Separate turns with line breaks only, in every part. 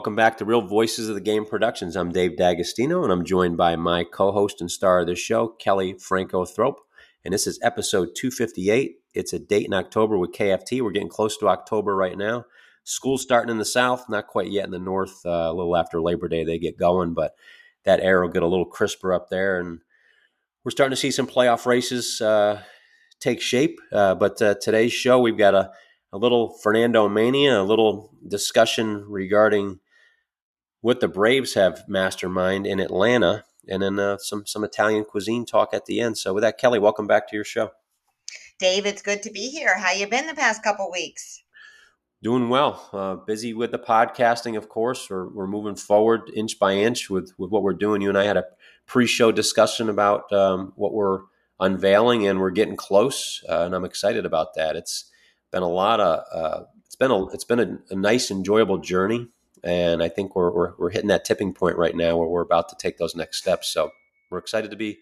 Welcome back to Real Voices of the Game Productions. I'm Dave D'Agostino, and I'm joined by my co-host and star of this show, Kelley Franco Throop. And this is episode 258. It's a date in October with KFT. We're getting close to October right now. School's starting in the south, not quite yet in the north. Uh, a little after Labor Day, they get going, but that air will get a little crisper up there. And we're starting to see some playoff races uh, take shape. Uh, but uh, today's show, we've got a a little Fernando mania, a little discussion regarding what the Braves have mastermind in Atlanta, and then uh, some some Italian cuisine talk at the end. So with that, Kelley, welcome back to your show.
Dave, it's good to be here. How you been the past couple weeks?
Doing well. Uh, busy with the podcasting, of course. We're, we're moving forward inch by inch with, with what we're doing. You and I had a pre-show discussion about um, what we're unveiling, and we're getting close, uh, and I'm excited about that. It's been a lot of uh, it's been a it's been a, a, nice enjoyable journey and i think we're, we're, we're hitting that tipping point right now where we're about to take those next steps. So we're excited to be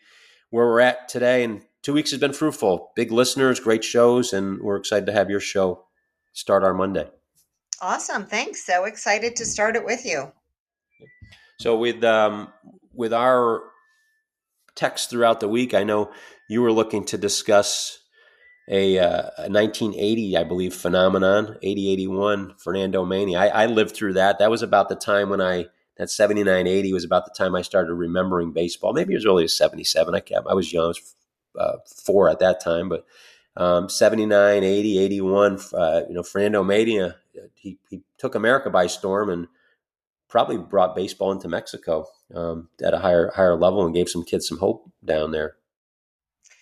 where we're at today and two weeks has been fruitful. Big listeners great shows and we're excited to have your show start our monday.
Awesome. Thanks. So excited to start it with you.
So with um with our text throughout the week i know you were looking to discuss a, uh, a 1980, I believe, phenomenon, 80 81 Fernando Mania. I, I, lived through that. That was about the time when I, that 79 80 was about the time I started remembering baseball. Maybe it was early as 77. I, I was young, I was uh, four at that time, but um, 79, 80, 81, uh, you know, Fernando Mania, he, he took America by storm and probably brought baseball into Mexico um, at a higher higher level and gave some kids some hope down there.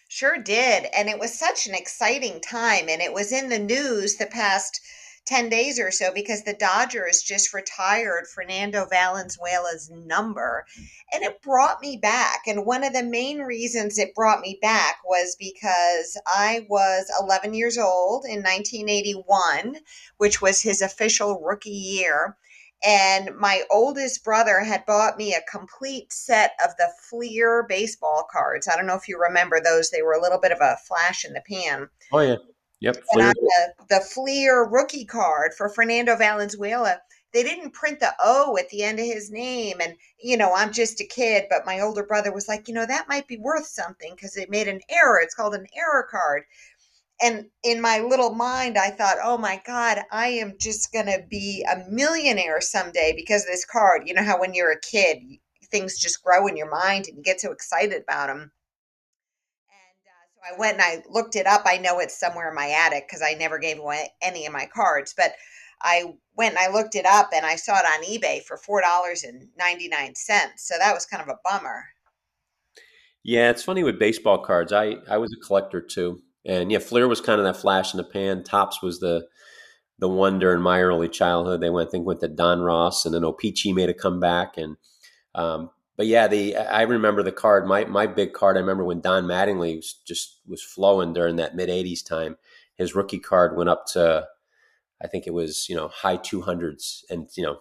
Sure did. And it was such an exciting time. And it was in the news the past 10 days or so because the Dodgers just retired Fernando Valenzuela's number. And it brought me back. And one of the main reasons it brought me back was because I was 11 years old in 1981, which was his official rookie year and my oldest brother had bought me a complete set of the Fleer baseball cards. I don't know if you remember those; they were a little bit of a flash in the pan.
Oh yeah, yep.
Fleer. The, the Fleer rookie card for Fernando Valenzuela. They didn't print the O at the end of his name, and you know I'm just a kid. But my older brother was like, you know, that might be worth something because it made an error. It's called an error card and in my little mind i thought oh my god i am just going to be a millionaire someday because of this card. You know how when you're a kid things just grow in your mind and you get so excited about them and uh, so i went and i looked it up. I know it's somewhere in my attic because i never gave away any of my cards but i went and i looked it up and i saw it on ebay for $4.99 so that was kind of a bummer.
Yeah it's funny with baseball cards. I i was a collector too and yeah, Fleer was kind of that flash in the pan. Topps was the the wonder in my early childhood. They went, I think, went to Donruss, and then O-Pee-Chee made a comeback. And um, but yeah, the I remember the card. My my big card. I remember when Don Mattingly was just was flowing during that mid '80s time. His rookie card went up to, I think it was you know high 200s, and you know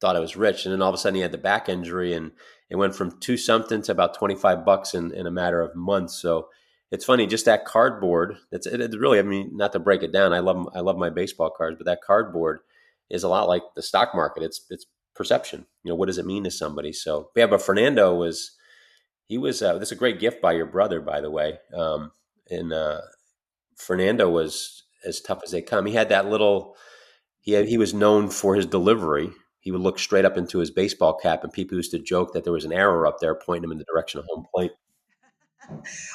thought I was rich. And then all of a sudden he had the back injury, and it went from two something to about 25 bucks in in a matter of months. So it's funny just that cardboard it's it, really i mean not to break it down i love i love my baseball cards but that cardboard is a lot like the stock market. It's it's perception you know what does it mean to somebody? So yeah but fernando was he was uh, this is a great gift by your brother by the way um, and uh, fernando was as tough as they come. He had that little he had, he was known for his delivery. He would look straight up into his baseball cap and people used to joke that there was an arrow up there pointing him in the direction of home plate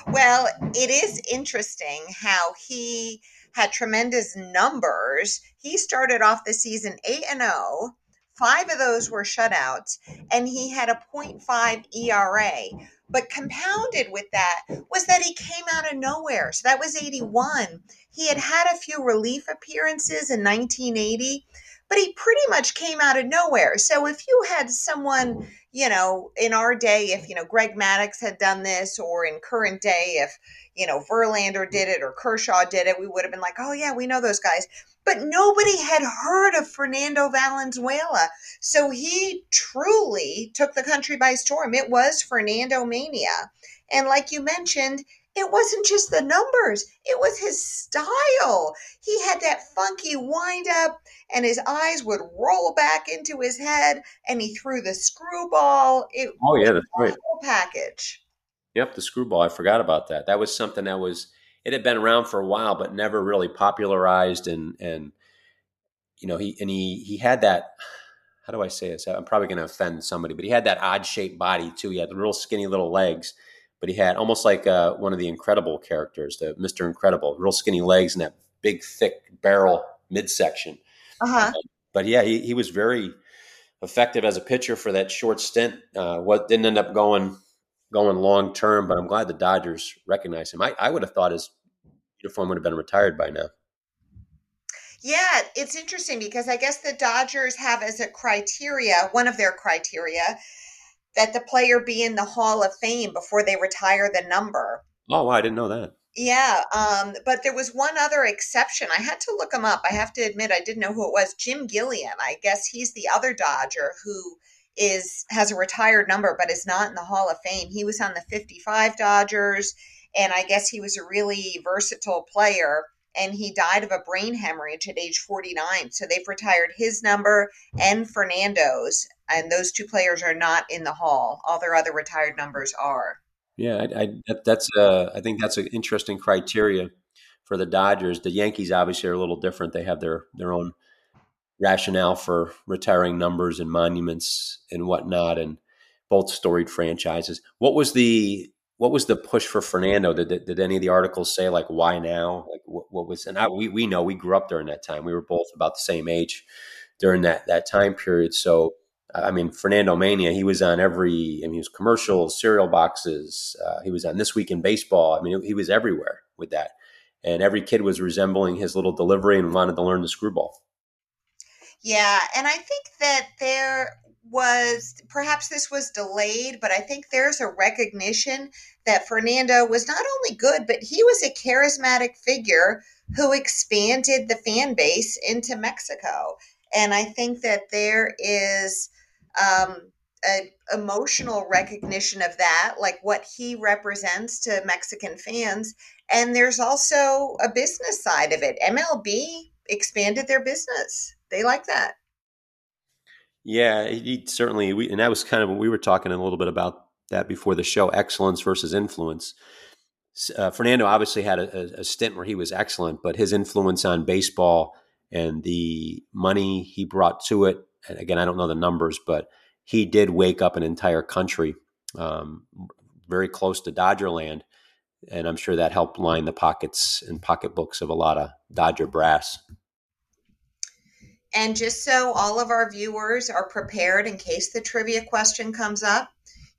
well, it is interesting how he had tremendous numbers. He started off the season 8 and 0. Five of those were shutouts, and he had a 0.5 ERA. But compounded with that was that he came out of nowhere. So that was 81. He had had a few relief appearances in 1980, but he pretty much came out of nowhere. So if you had someone you know, in our day, if, you know, Greg Maddux had done this, or in current day, if, you know, Verlander did it or Kershaw did it, we would have been like, oh, yeah, we know those guys. But nobody had heard of Fernando Valenzuela. So he truly took the country by storm. It was Fernando Mania. And like you mentioned, it wasn't just the numbers, it was his style. He had that funky wind up, and his eyes would roll back into his head, and he threw the screwball. It
oh, yeah, that's right.
Whole package.
Yep, the screwball. I forgot about that. That was something that was, it had been around for a while, but never really popularized. And, and, you know, he, and he, he had that, how do I say this? I'm probably going to offend somebody, but he had that odd shaped body too. He had the real skinny little legs but he had almost like uh, one of the Incredible characters, the Mister Incredible, real skinny legs and that big, thick barrel midsection.
Uh-huh. Um,
but yeah, he, he was very effective as a pitcher for that short stint. Uh, what didn't end up going going long term, but I'm glad the Dodgers recognized him. I, I would have thought his uniform would have been retired by now.
Yeah, it's interesting because I guess the Dodgers have as a criteria, one of their criteria, that the player be in the Hall of Fame before they retire the number.
Oh, I didn't know that.
Yeah, um, but there was one other exception. I had to look him up. I have to admit, I didn't know who it was. Jim Gilliam. I guess he's the other Dodger who is has a retired number, but is not in the Hall of Fame. He was on the 55 Dodgers, and I guess he was a really versatile player. And he died of a brain hemorrhage at age 49. So they've retired his number and Fernando's and those two players are not in the hall. All their other retired numbers are.
Yeah, I, I, that, that's uh, I think that's an interesting criteria for the Dodgers. The Yankees obviously are a little different. They have their their own rationale for retiring numbers and monuments and whatnot, and both storied franchises. What was the what was the push for Fernando? Did, did, did any of the articles say like why now? Like what, what was? And I, we we know we grew up during that time. We were both about the same age during that that time period. So I mean, Fernando Mania, he was on every, I mean, he was commercials, cereal boxes. Uh, he was on This Week in Baseball. I mean, he was everywhere with that. And every kid was resembling his little delivery and wanted to learn the screwball.
Yeah. And I think that there was, perhaps this was delayed, but I think there's a recognition that Fernando was not only good, but he was a charismatic figure who expanded the fan base into Mexico. And I think that there is um, a emotional recognition of that, like what he represents to Mexican fans. And there's also a business side of it. MLB expanded their business. They like that.
Yeah, he certainly. We, and that was kind of we were talking a little bit about that before the show: excellence versus influence. Uh, Fernando obviously had a, a, stint where he was excellent, but his influence on baseball and the money he brought to it again, I don't know the numbers, but he did wake up an entire country um, very close to Dodgerland. And I'm sure that helped line the pockets and pocketbooks of a lot of Dodger brass.
And just so all of our viewers are prepared in case the trivia question comes up,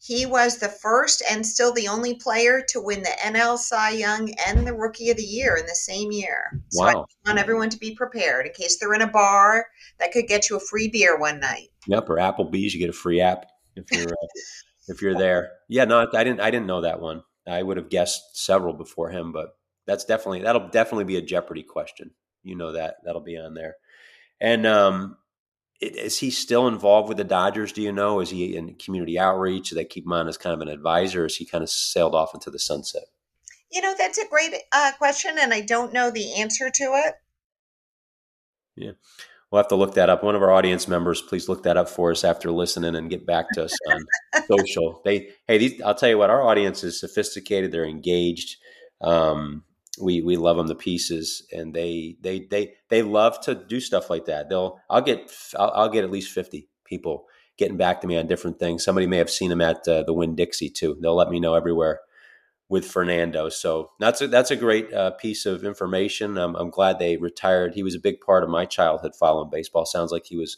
he was the first and still the only player to win the NL Cy Young and the Rookie of the Year in the same year. So
wow.
I want everyone to be prepared in case they're in a bar that could get you a free beer one night.
Yep, or Applebee's, you get a free app if you're uh, if you're there. Yeah, no, I didn't I didn't know that one. I would have guessed several before him, but that's definitely that'll definitely be a Jeopardy question. You know that that'll be on there. And um, is he still involved with the Dodgers? Do you know? Is he in community outreach? Do they keep him on as kind of an advisor? is he kind of sailed off into the sunset?
You know, that's a great uh, question, and I don't know the answer to it.
Yeah. We'll have to look that up. One of our audience members, please look that up for us after listening and get back to us on social. They, hey, these, I'll tell you what, our audience is sophisticated. They're engaged. Um, we we love them to pieces, and they they they they love to do stuff like that. They'll I'll get I'll, I'll get at least fifty people getting back to me on different things. Somebody may have seen them at uh, the Winn Dixie too. They'll let me know everywhere with Fernando. So that's a, that's a great uh, piece of information. I'm, I'm glad they retired. He was a big part of my childhood following baseball. Sounds like he was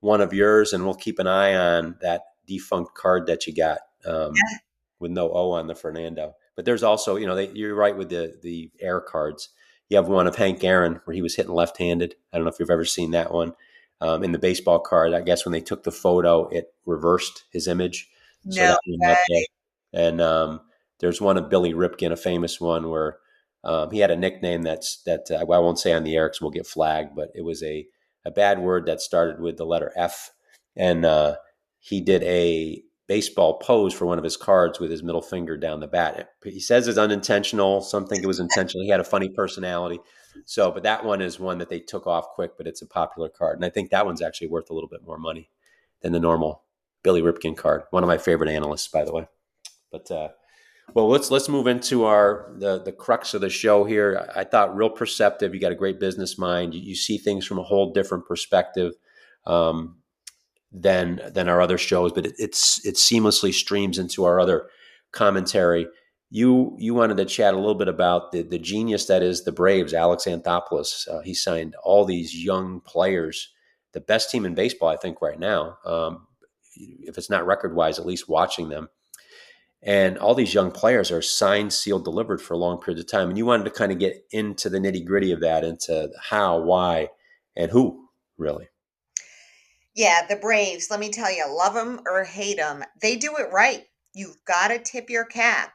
one of yours, and we'll keep an eye on that defunct card that you got um, yeah. with no O on the Fernando. But there's also, you know, they, you're right with the the air cards. You have one of Hank Aaron where he was hitting left-handed. I don't know if you've ever seen that one. Um, in the baseball card, I guess when they took the photo, it reversed his image.
So no way.
And um, there's one of Billy Ripken, a famous one where um, he had a nickname that's that uh, I won't say on the air because we'll get flagged, but it was a a bad word that started with the letter F, and uh, he did a baseball pose for one of his cards with his middle finger down the bat. He says it's unintentional. Some think it was intentional. He had a funny personality. So, but that one is one that they took off quick, but it's a popular card. And I think that one's actually worth a little bit more money than the normal Billy Ripken card. One of my favorite analysts, by the way. But uh, well, let's let's move into our the the crux of the show here. I, thought real perceptive. You got a great business mind. You, you see things from a whole different perspective um, than than our other shows, but it, it's it seamlessly streams into our other commentary. You you wanted to chat a little bit about the the genius that is the Braves, Alex Anthopoulos. Uh, he signed all these young players, the best team in baseball, I think, right now. Um, if it's not record wise, at least watching them. And all these young players are signed, sealed, delivered for a long period of time. And you wanted to kind of get into the nitty gritty of that, into how, why, and who, really.
Yeah, the Braves, let me tell you, love them or hate them, they do it right. You've got to tip your cap.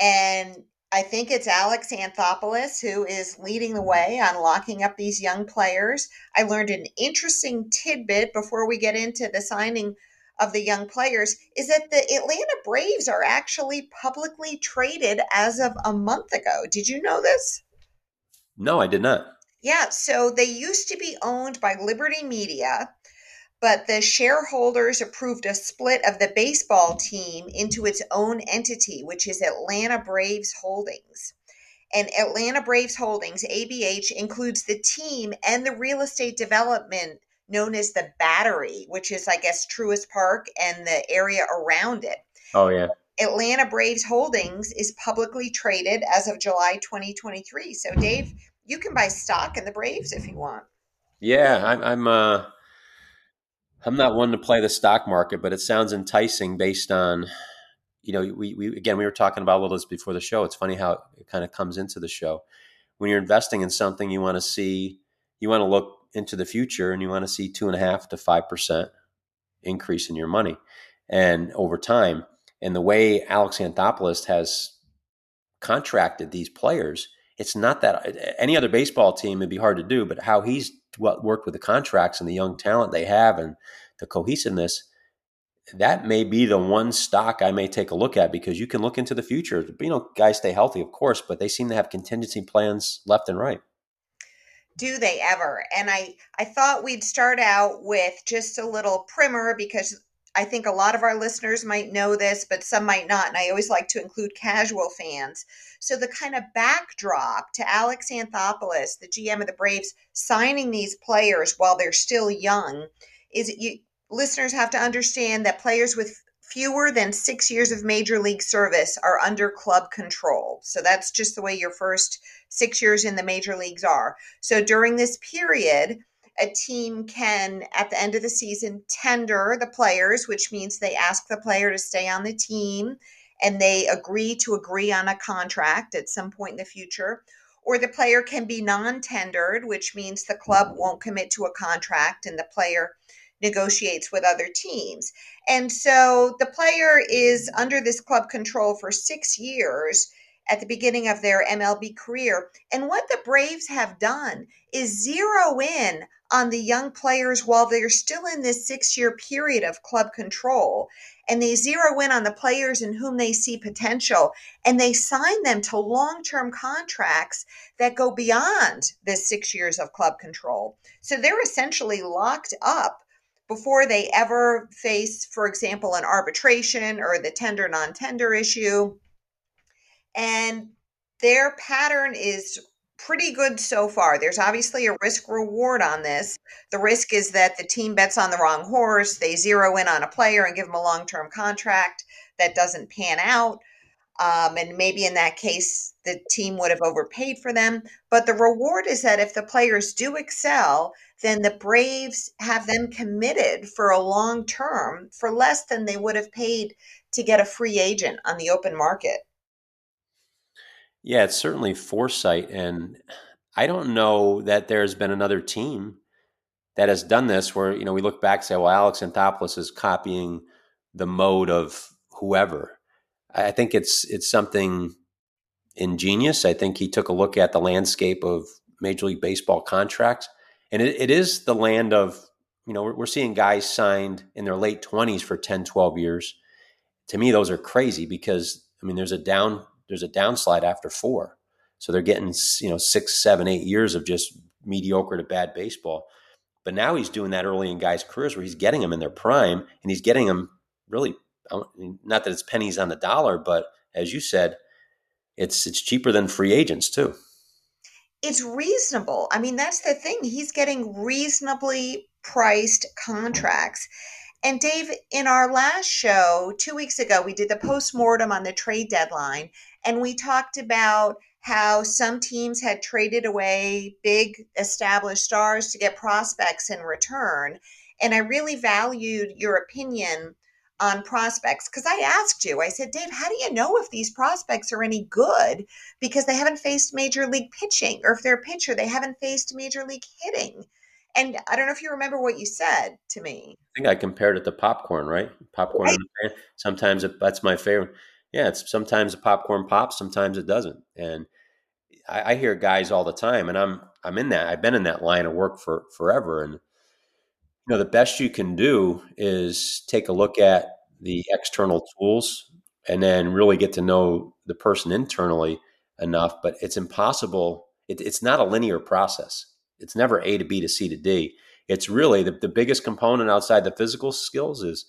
And I think it's Alex Anthopoulos who is leading the way on locking up these young players. I learned an interesting tidbit before we get into the signing of the young players is that the Atlanta Braves are actually publicly traded as of a month ago. Did you know this?
No, I did not.
Yeah, so they used to be owned by Liberty Media, but the shareholders approved a split of the baseball team into its own entity, which is Atlanta Braves Holdings. And Atlanta Braves Holdings, ABH, includes the team and the real estate development known as the Battery, which is, I guess, Truist Park and the area around it.
Oh, yeah.
Atlanta Braves Holdings is publicly traded as of July 2023. So, Dave, you can buy stock in the Braves if you want.
Yeah, I'm. I'm uh, I'm not one to play the stock market, but it sounds enticing based on, you know, we, we again we were talking about a little this before the show. It's funny how it kind of comes into the show. When you're investing in something, you want to see, you want to look into the future and you want to see two and a half to five percent increase in your money and over time. And the way Alex Anthopoulos has contracted these players, it's not that any other baseball team would be hard to do, but how he's worked with the contracts and the young talent they have and the cohesiveness, that may be the one stock I may take a look at because you can look into the future. You know, guys stay healthy, of course, but they seem to have contingency plans left and right
do they ever and i i thought we'd start out with just a little primer because i think a lot of our listeners might know this but some might not and i always like to include casual fans so the kind of backdrop to alex anthopoulos the gm of the braves signing these players while they're still young is you listeners have to understand that players with fewer than six years of major league service are under club control. So that's just the way your first six years in the major leagues are. So during this period, a team can, at the end of the season, tender the players, which means they ask the player to stay on the team and they agree to agree on a contract at some point in the future. Or the player can be non tendered, which means the club won't commit to a contract and the player negotiates with other teams. And so the player is under this club control for six years at the beginning of their MLB career. And what the Braves have done is zero in on the young players while they're still in this six year period of club control. And they zero in on the players in whom they see potential and they sign them to long term contracts that go beyond the six years of club control. So they're essentially locked up before they ever face, for example, an arbitration or the tender non tender issue. And their pattern is pretty good so far. There's obviously a risk reward on this. The risk is that the team bets on the wrong horse, they zero in on a player and give them a long term contract that doesn't pan out. Um, and maybe in that case, the team would have overpaid for them. But the reward is that if the players do excel, then the Braves have them committed for a long term for less than they would have paid to get a free agent on the open market.
Yeah, it's certainly foresight. And I don't know that there's been another team that has done this where, you know, we look back and say, well, Alex Anthopoulos is copying the mode of whoever. I think it's it's something ingenious. I think he took a look at the landscape of Major League Baseball contracts, and it, it is the land of you know we're, we're, seeing guys signed in their late 20s for 10 12 years to me, those are crazy because I mean, there's a down there's a downslide after four, so they're getting you know six, seven, eight years of just mediocre to bad baseball. But now he's doing that early in guys' careers where he's getting them in their prime and he's getting them really not that it's pennies on the dollar, but as you said, it's it's cheaper than free agents too.
It's reasonable. I mean, that's the thing. He's getting reasonably priced contracts. And Dave, in our last show, two weeks ago, we did the post-mortem on the trade deadline, and we talked about how some teams had traded away big established stars to get prospects in return. And I really valued your opinion on prospects because I asked you, I said, Dave, how do you know if these prospects are any good? Because they haven't faced major league pitching, or if they're a pitcher, they haven't faced major league hitting. And I don't know if you remember what you said to me.
I think I compared it to popcorn, right? Popcorn. Right. Sometimes it, that's my favorite. Yeah, it's sometimes the popcorn pops, sometimes it doesn't. And I, I, hear guys all the time, and I'm I'm in that. I've been in that line of work for forever. And you know, the best you can do is take a look at the external tools and then really get to know the person internally enough. But it's impossible. It, it's not a linear process it's never A to B to C to D. It's really the, the biggest component outside the physical skills is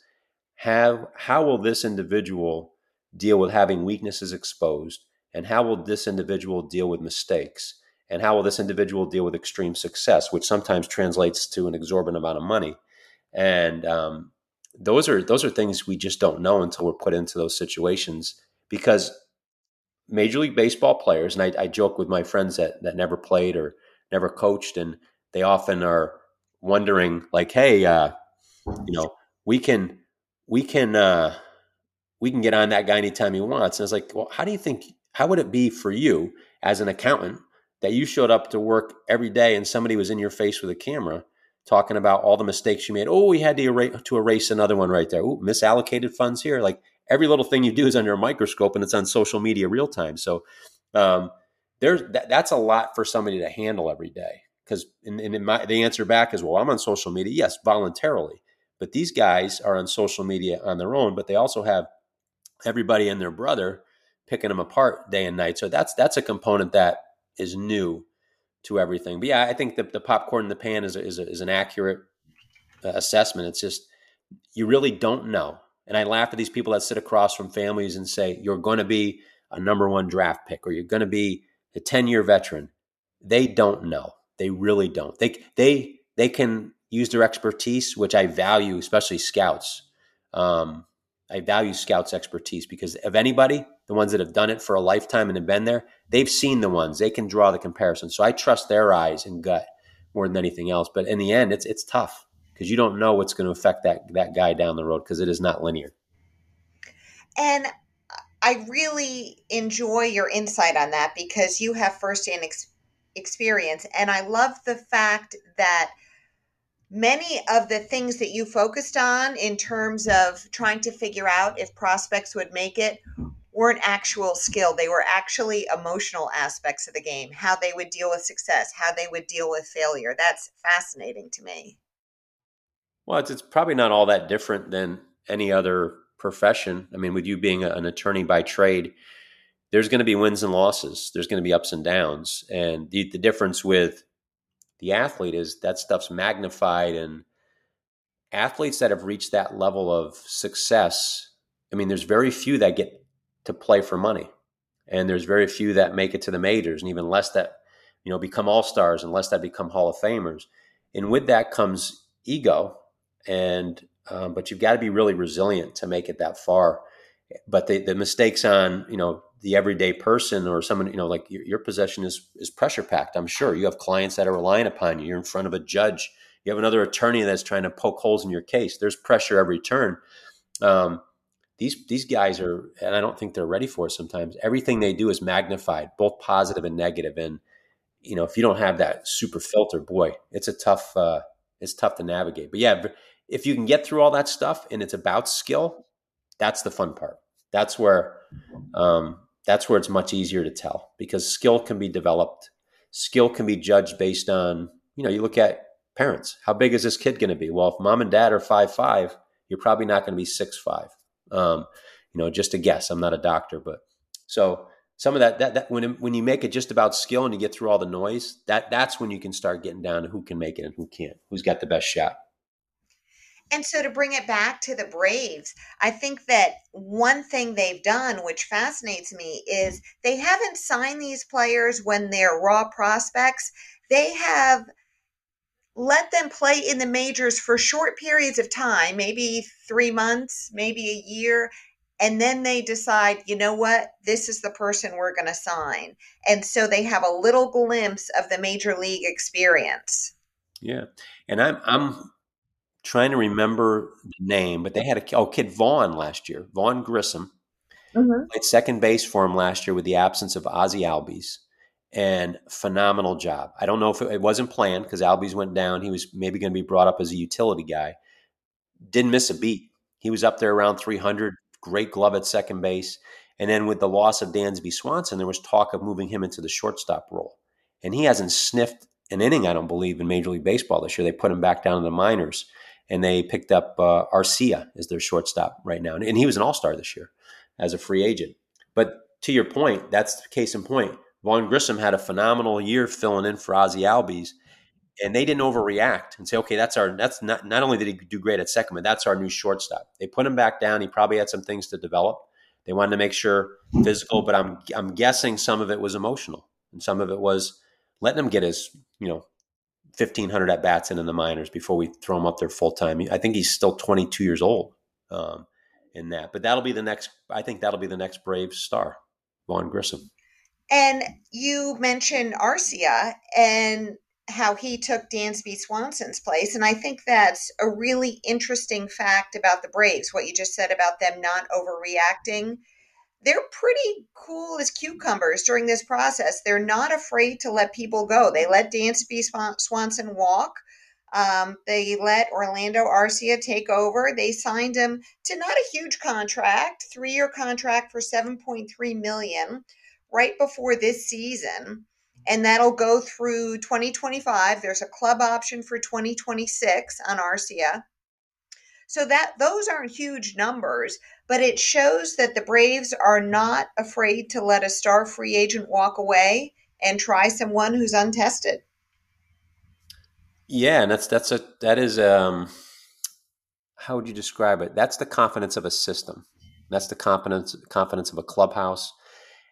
have how will this individual deal with having weaknesses exposed and how will this individual deal with mistakes? And how will this individual deal with extreme success which sometimes translates to an exorbitant amount of money? And um, those are those are things we just don't know until we're put into those situations because major league baseball players and I, I joke with my friends that that never played or never coached, and they often are wondering, like, "Hey, uh, you know, we can, we can, uh, we can get on that guy anytime he wants." And it's like, well, how do you think? How would it be for you as an accountant that you showed up to work every day and somebody was in your face with a camera? talking about all the mistakes you made. Oh, we had to erase, to erase another one right there. Oh, misallocated funds here. Like every little thing you do is under a microscope and it's on social media real time. So um, there's that, that's a lot for somebody to handle every day. Because and, and the answer back is, well, I'm on social media, yes, voluntarily, but these guys are on social media on their own, but they also have everybody and their brother picking them apart day and night. So that's that's a component that is new to everything. But yeah, I think the, the popcorn in the pan is a, is, a, is an accurate uh, assessment. It's just you really don't know. And I laugh at these people that sit across from families and say you're going to be a number one draft pick or you're going to be a 10 year veteran, they don't know. They really don't. They, they, they can use their expertise, which I value, especially scouts. Um, I value scouts' expertise because of anybody, the ones that have done it for a lifetime and have been there, they've seen the ones. They can draw the comparison. So I trust their eyes and gut more than anything else. But in the end, it's it's tough because you don't know what's going to affect that that guy down the road because it is not linear.
And I really enjoy your insight on that because you have firsthand ex- experience. And I love the fact that many of the things that you focused on in terms of trying to figure out if prospects would make it weren't actual skill. They were actually emotional aspects of the game, how they would deal with success, how they would deal with failure. That's fascinating to me.
Well, it's, it's probably not all that different than any other profession, I mean, with you being an attorney by trade, there's going to be wins and losses. There's going to be ups and downs. And the, the difference with the athlete is that stuff's magnified. And athletes that have reached that level of success, I mean, there's very few that get to play for money. And there's very few that make it to the majors, and even less that, you know, become all stars, and less that become Hall of Famers. And with that comes ego and um, but you've got to be really resilient to make it that far. But the, the mistakes on you know the everyday person or someone you know like your, your possession is is pressure packed. I'm sure you have clients that are relying upon you. You're in front of a judge. You have another attorney that's trying to poke holes in your case. There's pressure every turn. Um, these these guys are, and I don't think they're ready for it. Sometimes everything they do is magnified, both positive and negative. And you know, if you don't have that super filter, boy, it's a tough uh, it's tough to navigate. But yeah, if you can get through all that stuff and it's about skill, that's the fun part. That's where um, that's where it's much easier to tell because skill can be developed. Skill can be judged based on you know you look at parents. How big is this kid going to be? Well, if mom and dad are five five, you're probably not going to be six five. Um, You know, just a guess. I'm not a doctor, but so some of that that, that when when you make it just about skill and you get through all the noise, that that's when you can start getting down to who can make it and who can't, who's got the best shot.
And so to bring it back to the Braves, I think that one thing they've done, which fascinates me, is they haven't signed these players when they're raw prospects. They have let them play in the majors for short periods of time, maybe three months, maybe a year. And then they decide, you know what, this is the person we're going to sign. And so they have a little glimpse of the major league experience.
Yeah. And I'm, I'm trying to remember the name, but they had a oh, kid Vaughn last year, Vaughn Grissom. Mm-hmm. Played second base for him last year with the absence of Ozzie Albies and phenomenal job. I don't know if it, it wasn't planned because Albies went down. He was maybe going to be brought up as a utility guy. Didn't miss a beat. He was up there around 300. Great glove at second base. And then with the loss of Dansby Swanson, there was talk of moving him into the shortstop role. And he hasn't sniffed an inning, I don't believe, in Major League Baseball this year. They put him back down in the minors, and they picked up uh, Arcia as their shortstop right now. And he was an all star this year as a free agent. But to your point, that's the case in point. Vaughn Grissom had a phenomenal year filling in for Ozzie Albies, and they didn't overreact and say, "Okay, that's our that's not not only did he do great at second, but that's our new shortstop." They put him back down. He probably had some things to develop. They wanted to make sure physical, but I'm I'm guessing some of it was emotional, and some of it was letting him get his you know 1500 at bats in in the minors before we throw him up there full time. I think he's still 22 years old um, in that, but that'll be the next. I think that'll be the next Brave star, Vaughn Grissom.
And you mentioned Arcia and how he took Dansby Swanson's place. And I think that's a really interesting fact about the Braves, what you just said about them not overreacting. They're pretty cool as cucumbers during this process. They're not afraid to let people go. They let Dansby Swanson walk. Um, they let Orlando Arcia take over. They signed him to not a huge contract, three-year contract for 7.3 million right before this season and that'll go through 2025 there's a club option for 2026 on arcia so that those aren't huge numbers but it shows that the braves are not afraid to let a star free agent walk away and try someone who's untested.
Yeah and that's that's a that is um how would you describe it? That's the confidence of a system. That's the confidence confidence of a clubhouse.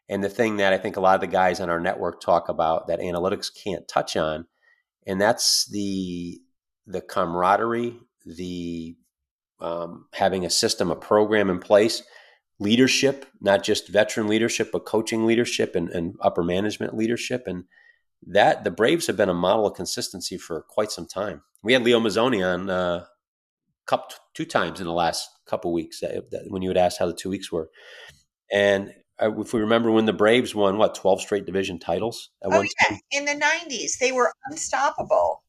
And the thing that I think a lot of the guys on our network talk about that analytics can't touch on, and that's the the camaraderie, the um, having a system, a program in place, leadership, not just veteran leadership, but coaching leadership and, and upper management leadership, and that the Braves have been a model of consistency for quite some time. We had Leo Mazzone on uh, cup two times in the last couple weeks that, that, when you had asked how the two weeks were, and if we remember when the Braves won what twelve straight division titles
at oh, one yeah. time in the nineties, they were unstoppable.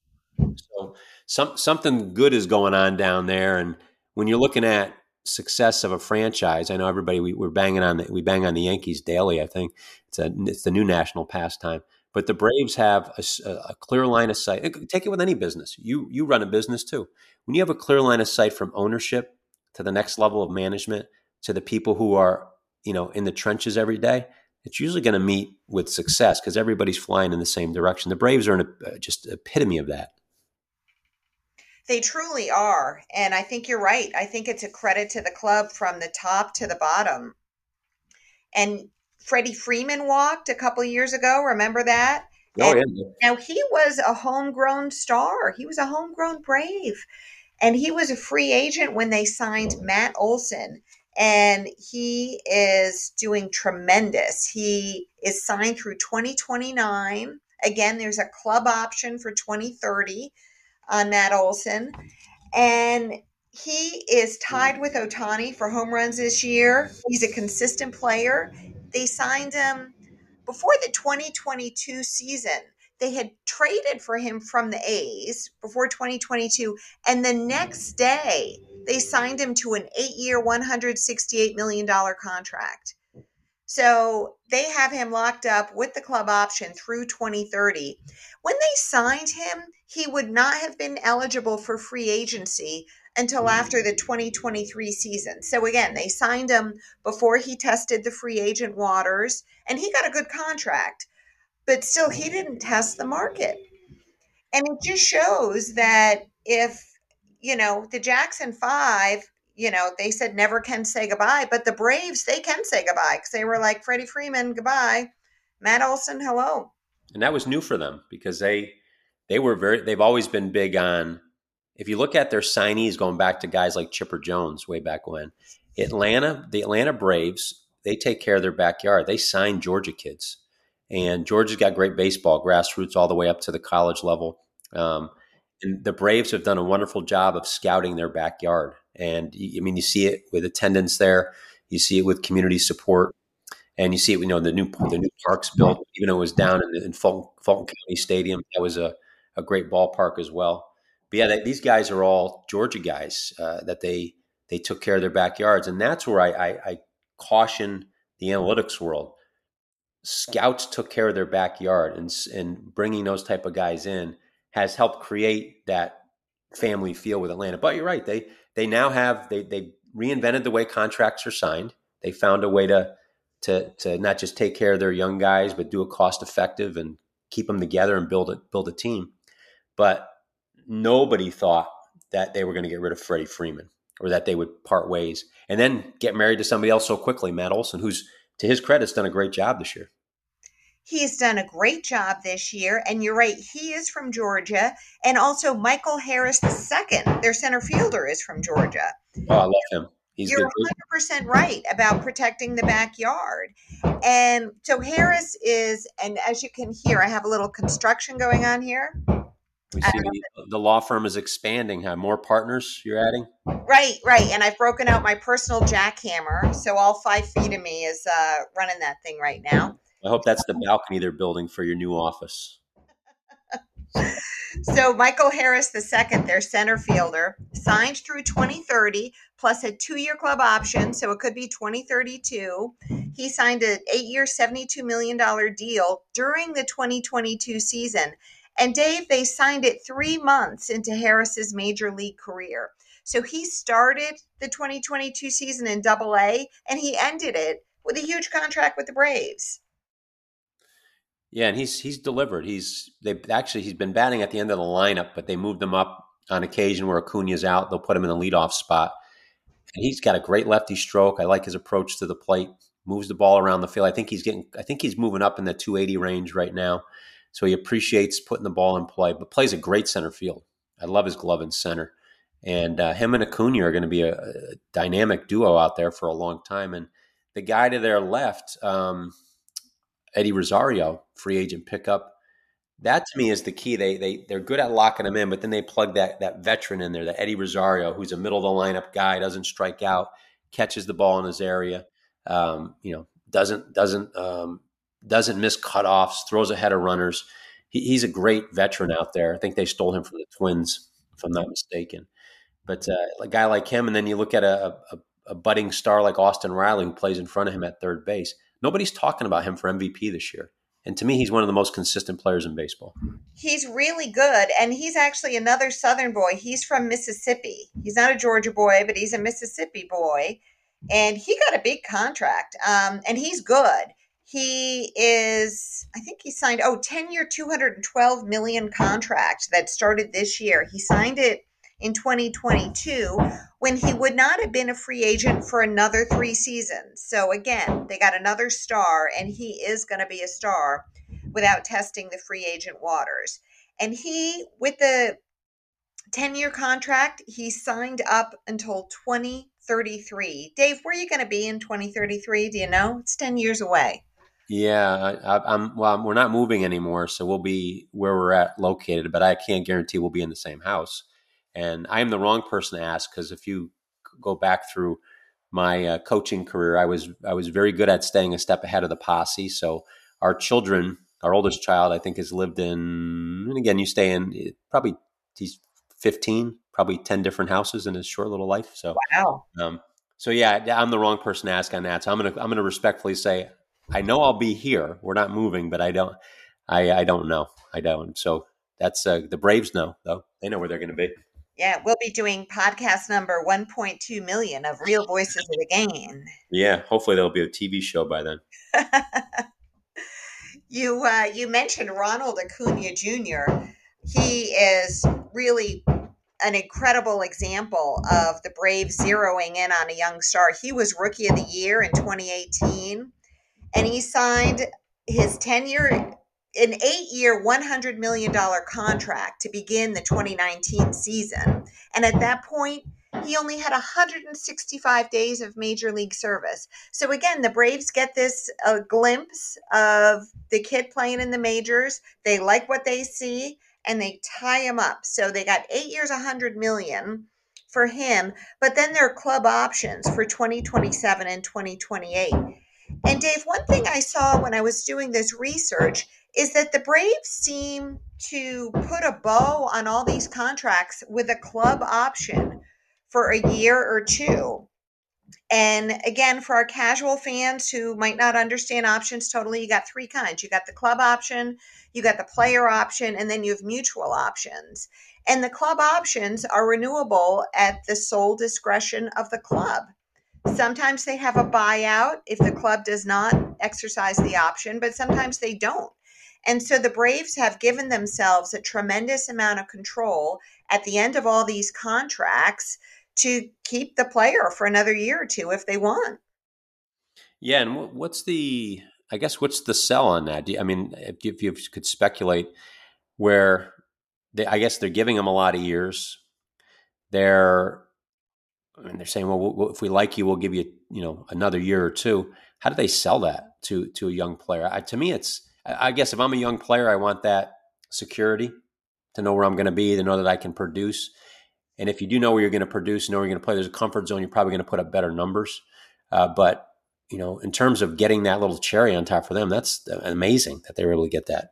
So some something good is going on down there, and when you're looking at success of a franchise, I know everybody we, we're banging on the, we bang on the Yankees daily. I think it's a it's the new national pastime. But the Braves have a, a, clear line of sight. Take it with any business. You you run a business too. When you have a clear line of sight from ownership to the next level of management to the people who are you know, in the trenches every day, it's usually going to meet with success because everybody's flying in the same direction. The Braves are an, just epitome of that.
They truly are. And I think you're right. I think it's a credit to the club from the top to the bottom. And Freddie Freeman walked a couple years ago. Remember that?
Oh, yeah.
Now he was a homegrown star. He was a homegrown Brave. And he was a free agent when they signed oh. Matt Olson and he is doing tremendous. He is signed through 2029. Again, there's a club option for 2030 Uh, on Matt Olson. And he is tied with Ohtani for home runs this year. He's a consistent player. They signed him before the 2022 season. They had traded for him from the A's before 2022. And the next day, they signed him to an eight year, $168 million contract. So they have him locked up with the club option through 2030. When they signed him, he would not have been eligible for free agency until mm. after the 2023 season. So again, they signed him before he tested the free agent waters and he got a good contract. But still he didn't test the market. And it just shows that if, you know, the Jackson 5 you know, they said never can say goodbye, but the Braves, they can say goodbye because they were like Freddie Freeman, goodbye. Matt Olson, hello.
And that was new for them because they they were very they've always been big on if you look at their signees going back to guys like Chipper Jones way back when, Atlanta, the Atlanta Braves, they take care of their backyard. They sign Georgia kids. And Georgia's got great baseball, grassroots all the way up to the college level. Um, and the Braves have done a wonderful job of scouting their backyard. And I mean, you see it with attendance there, you see it with community support, and you see it. You know, the new the new parks built, even though it was down in, in Fulton, Fulton County Stadium, that was a, a great ballpark as well. But yeah, they, these guys are all Georgia guys uh, that they they took care of their backyards, and that's where I, I, I caution the analytics world. Scouts took care of their backyard, and and bringing those type of guys in has helped create that family feel with Atlanta. But you're right; they they now have they they reinvented the way contracts are signed. They found a way to to to not just take care of their young guys, but do a cost effective and keep them together and build it build a team. But nobody thought that they were going to get rid of Freddie Freeman or that they would part ways and then get married to somebody else so quickly, Matt Olson, who's to his credit, has done a great job this year.
He's done a great job this year. And you're right, he is from Georgia. And also, Michael Harris II, their center fielder, is from Georgia.
Oh, I love him.
He's you're good. 100% right about protecting the backyard. And so, Harris is, and as you can hear, I have a little construction going on here.
We see the law firm is expanding. Have more partners you're adding?
Right, right. And I've broken out my personal jackhammer. So all five feet of me is uh, running that thing right now.
I hope that's the balcony they're building for your new office.
so Michael Harris II, their center fielder, signed through 2030 plus a two-year club option, so it could be 2032. He signed an eight-year, $72 million deal during the 2022 season. And Dave, they signed it three months into Harris's major league career. So he started the 2022 season in double A and he ended it with a huge contract with the Braves.
Yeah, and he's he's delivered. He's they actually he's been batting at the end of the lineup, but they moved him up on occasion where Acuna's out. They'll put him in the leadoff spot, and he's got a great lefty stroke. I like his approach to the plate. Moves the ball around the field. I think he's getting. I think he's moving up in the 280 range right now. So he appreciates putting the ball in play, but plays a great center field. I love his glove in center, and uh, him and Acuna are going to be a, a, dynamic duo out there for a long time. And the guy to their left. Um, Eddie Rosario, free agent pickup. That to me is the key. They they they're good at locking him in, but then they plug that that veteran in there, that Eddie Rosario, who's a middle of the lineup guy, doesn't strike out, catches the ball in his area, um, you know, doesn't doesn't um, doesn't miss cutoffs, throws ahead of runners. He, he's a great veteran out there. I think they stole him from the Twins, if I'm not mistaken. But uh, a guy like him, and then you look at a, a, a budding star like Austin Riley, who plays in front of him at third base Nobody's talking about him for MVP this year. And to me, he's one of the most consistent players in baseball.
He's really good. And he's actually another Southern boy. He's from Mississippi. He's not a Georgia boy, but he's a Mississippi boy. And he got a big contract. Um, and he's good. He is, I think he signed, oh, 10 year, 212 million contract that started this year. He signed it in 2022 when he would not have been a free agent for another three seasons. So again, they got another star, and he is going to be a star without testing the free agent waters. And he, with the 10 year contract, he signed up until 2033. Dave, where are you going to be in 2033? Do you know? It's 10 years away.
Yeah, I, am Well, we're not moving anymore, so we'll be where we're at located. But I can't guarantee we'll be in the same house. And I am the wrong person to ask because if you go back through my uh, coaching career, I was I was very good at staying a step ahead of the posse. So our children, our oldest child, I think has lived in, and again, you stay in probably he's 15, probably 10 different houses in his short little life. So
wow.
Um, So yeah, I'm the wrong person to ask on that. So I'm gonna I'm gonna respectfully say I know I'll be here. We're not moving, but I don't I I don't know. I don't. So that's uh, the Braves know though. They know where they're going to be.
Yeah, we'll be doing podcast number 1.2 million of Real Voices of the Game.
Yeah, hopefully there'll be a TV show by then.
you uh, you mentioned Ronald Acuna Jr. He is really an incredible example of the Braves zeroing in on a young star. He was Rookie of the Year in 2018, and he signed his 10 year an eight year, $100 million contract to begin the 2019 season. And at that point, he only had 165 days of major league service. So again, the Braves get this a glimpse of the kid playing in the majors. They like what they see and they tie him up. So they got 8 years 100 million for him, but then there are club options for 2027 and 2028. And Dave, one thing I saw when I was doing this research is that the Braves seem to put a bow on all these contracts with a club option for a year or two. And again, for our casual fans who might not understand options totally, you got three kinds. You got the club option, you got the player option, and then you have mutual options. And the club options are renewable at the sole discretion of the club. Sometimes they have a buyout if the club does not exercise the option, but sometimes they don't. And so the Braves have given themselves a tremendous amount of control at the end of all these contracts to keep the player for another year or two if they want.
Yeah, and what's the I guess what's the sell on that? You, I mean, if you could speculate where they, I guess they're giving them a lot of years. They're I mean, they're saying, well, if we like you, we'll give you, you know, another year or two. How do they sell that to to a young player? I, to me, it's I guess if I'm a young player, I want that security to know where I'm going to be, to know that I can produce. And if you do know where you're going to produce, know where you're going to play, there's a comfort zone. You're probably going to put up better numbers. Uh, but you know, in terms of getting that little cherry on top for them, that's amazing that they were able to get that.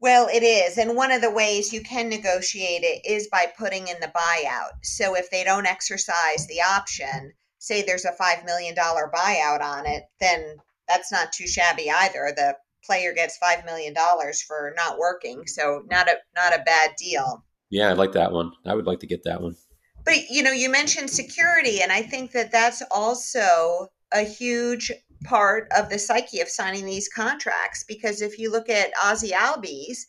Well, it is. And one of the ways you can negotiate it is by putting in the buyout. So if they don't exercise the option, say there's a $5 million buyout on it, then that's not too shabby either. The player gets $5 million for not working. So not a, not a bad deal.
Yeah, I like that one. I would like to get that one.
But, you know, you mentioned security, and I think that that's also a huge part of the psyche of signing these contracts because if you look at Ozzie Albies,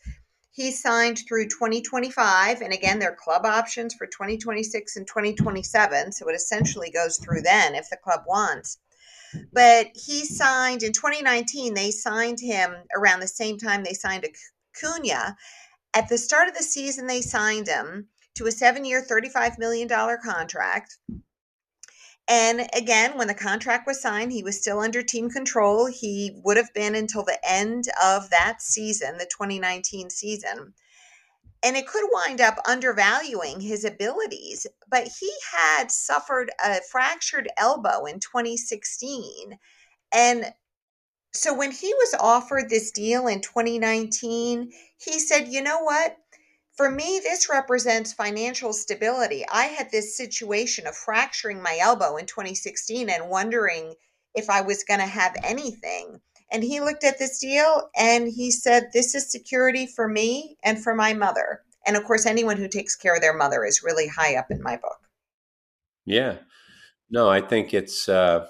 he signed through 2025 and again there are club options for 2026 and 2027 so it essentially goes through then if the club wants but he signed in 2019 they signed him around the same time they signed Acuna at the start of the season they signed him to a 7-year 35 million dollar contract and again, when the contract was signed, he was still under team control. He would have been until the end of that season, the 2019 season. And it could wind up undervaluing his abilities. But he had suffered a fractured elbow in 2016. And so when he was offered this deal in 2019, he said, you know what? For me, this represents financial stability. I had this situation of fracturing my elbow in 2016 and wondering if I was going to have anything. And he looked at this deal and he said, This is security for me and for my mother. And of course, anyone who takes care of their mother is really high up in my book.
Yeah. No, I think it's, uh,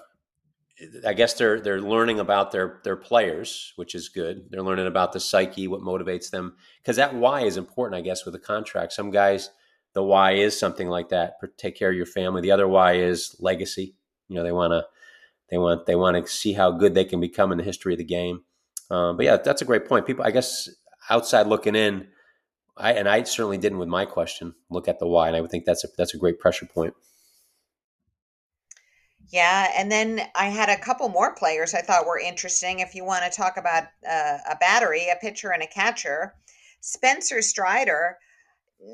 I guess they're they're learning about their their players, which is good. They're learning about the psyche, what motivates them, because that why is important, I guess, with a contract. Some guys, the why is something like that: take care of your family. The other why is legacy. You know, they want to they want they want to see how good they can become in the history of the game. Um, but yeah, that's a great point. People, I guess, outside looking in, I and I certainly didn't with my question look at the why, and I would think that's a that's a great pressure point.
Yeah, and then I had a couple more players I thought were interesting. If you want to talk about uh, a battery, a pitcher, and a catcher, Spencer Strider.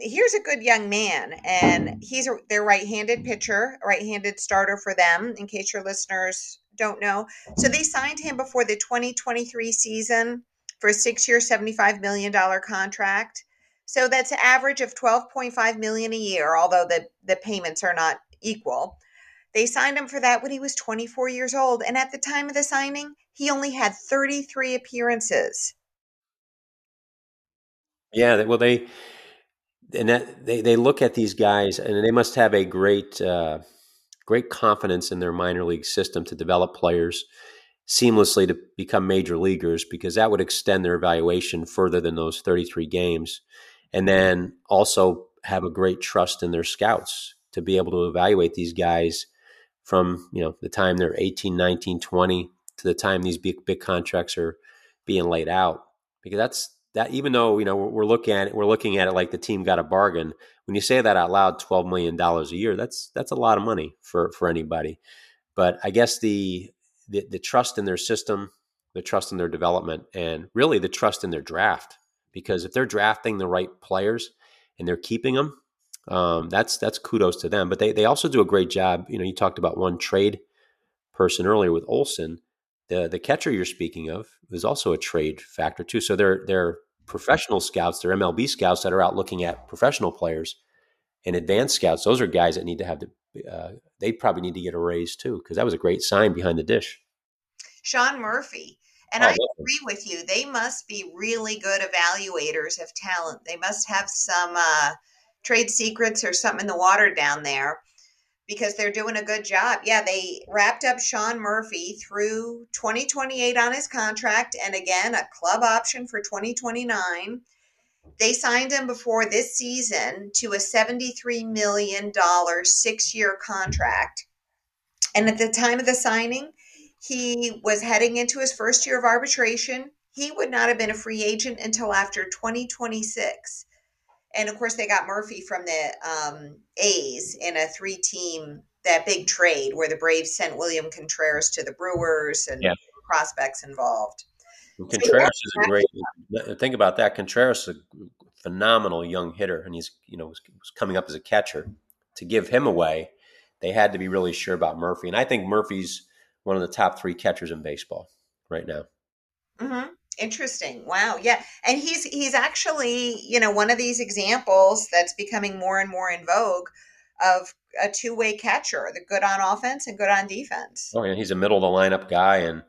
Here's a good young man, and he's a, their right-handed pitcher, right-handed starter for them. In case your listeners don't know, so they signed him before the 2023 season for a six-year, 75 million dollar contract. So that's an average of 12.5 million a year, although the the payments are not equal. They signed him for that when he was 24 years old. And at the time of the signing, he only had 33 appearances.
Yeah, well, they and that they, they look at these guys and they must have a great uh, great confidence in their minor league system to develop players seamlessly to become major leaguers because that would extend their evaluation further than those 33 games and then also have a great trust in their scouts to be able to evaluate these guys from you know the time they're 18 19 20 to the time these big big contracts are being laid out because that's that even though you know we're looking at it, we're looking at it like the team got a bargain. When you say that out loud, twelve million dollars a year, that's that's a lot of money for for anybody. But I guess the, the the trust in their system, the trust in their development, and really the trust in their draft, because if they're drafting the right players and they're keeping them, um, that's that's kudos to them. But they they also do a great job. You know, you talked about one trade person earlier with Olson the the catcher you're speaking of is also a trade factor too. So they're they're professional scouts, they're MLB scouts that are out looking at professional players and advanced scouts. Those are guys that need to have the Uh, they probably need to get a raise too because that was a great sign behind the dish.
Sean Murphy. And oh, I agree with you. They must be really good evaluators of talent. They must have some uh, trade secrets or something in the water down there because they're doing a good job. Yeah, they wrapped up Sean Murphy through 2028 on his contract and again a club option for 2029. They signed him before this season to a $73 million six year contract. And at the time of the signing, he was heading into his first year of arbitration. He would not have been a free agent until after 2026 and of course they got Murphy from the um, A's in a three-team that big trade where the Braves sent William Contreras to the Brewers and yeah. prospects involved.
Contreras so, is a great. Think about that. Contreras is a phenomenal young hitter, and he's you know was, was coming up as a catcher. To give him away, they had to be really sure about Murphy, and I think Murphy's one of the top three catchers in baseball right now.
Mm-hmm. Interesting. Wow. Yeah. And he's he's actually, you know, one of these examples that's becoming more and more in vogue of a two-way catcher, the good on offense and good on defense.
Oh, yeah, he's a middle of the lineup guy and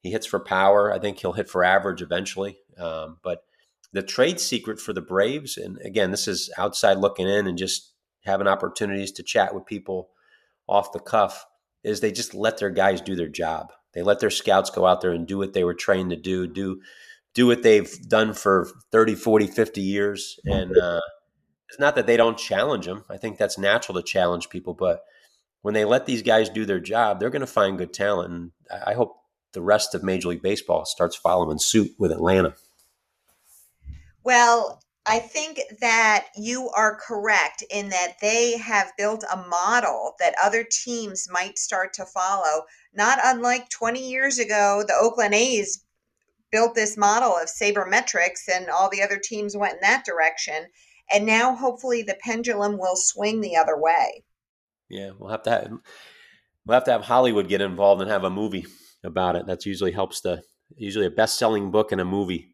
he hits for power. I think he'll hit for average eventually. Um, but the trade secret for the Braves, and again, this is outside looking in and just having opportunities to chat with people off the cuff, is they just let their guys do their job. They let their scouts go out there and do what they were trained to do, do do what they've done for 30, 40, 50 years. And uh, it's not that they don't challenge them. I think that's natural to challenge people. But when they let these guys do their job, they're going to find good talent. And I hope the rest of Major League Baseball starts following suit with Atlanta.
Well, I think that you are correct in that they have built a model that other teams might start to follow. Not unlike 20 years ago, the Oakland A's built this model of sabermetrics and all the other teams went in that direction. And now hopefully the pendulum will swing the other way.
Yeah, we'll have to have, we'll have to have Hollywood get involved and have a movie about it. That's usually helps the usually a best selling book and a movie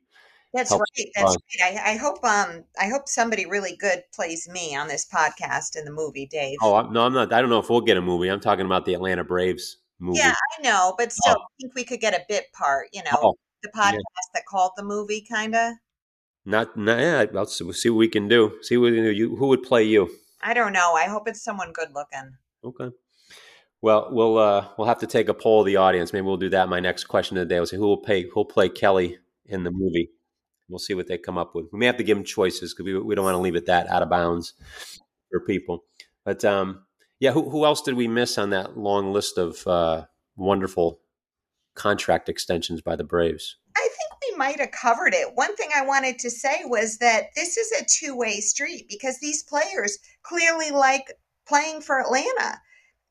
that's right. That's right. I, I, hope um I hope somebody really good plays me on this podcast in the movie, Dave.
Oh no, I'm not. I don't know if we'll get a movie. I'm talking about the Atlanta Braves movie.
Yeah, I know, but still, oh. I think we could get a bit part. You know, oh, the podcast yeah. that called the movie, kind of.
Not, not yeah. Let's see what we can do. See what you who would play you.
I don't know. I hope it's someone good looking.
Okay. Well, we'll uh, we'll have to take a poll of the audience. Maybe we'll do that. My next question of the day will say who will pay who'll play Kelley in the movie. We'll see what they come up with. We may have to give them choices because we, we don't want to leave it that out of bounds for people. But um, yeah, who, who else did we miss on that long list of uh, wonderful contract extensions by the Braves?
I think we might have covered it. One thing I wanted to say was that this is a two way street because these players clearly like playing for Atlanta.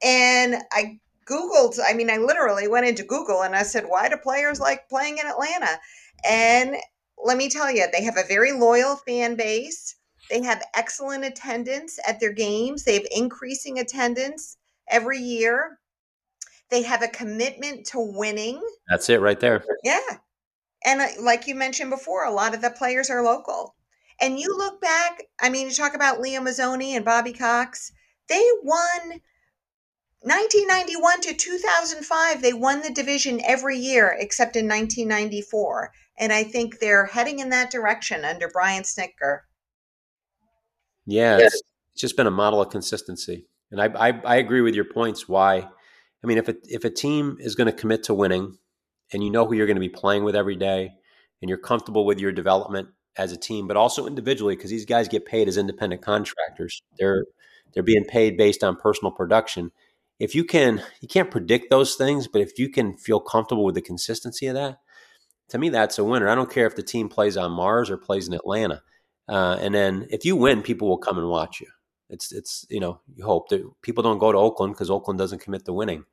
And I Googled, I mean, I literally went into Google and I said, why do players like playing in Atlanta? And let me tell you, they have a very loyal fan base. They have excellent attendance at their games. They have increasing attendance every year. They have a commitment to winning.
That's it right there.
Yeah. And uh, like you mentioned before, a lot of the players are local. And you look back, I mean, you talk about Leo Mazzone and Bobby Cox, they won 1991 to 2005, they won the division every year except in 1994. And I think they're heading in that direction under Brian Snitker.
Yeah, it's, it's just been a model of consistency. And I, I, I agree with your points. Why? I mean, if a, if a team is going to commit to winning and you know who you're going to be playing with every day and you're comfortable with your development as a team, but also individually, because these guys get paid as independent contractors. They're they're being paid based on personal production. If you can, you can't predict those things, but if you can feel comfortable with the consistency of that, to me, that's a winner. I don't care if the team plays on Mars or plays in Atlanta. Uh, and then if you win, people will come and watch you. It's it's you know you hope that people don't go to Oakland because Oakland doesn't commit to winning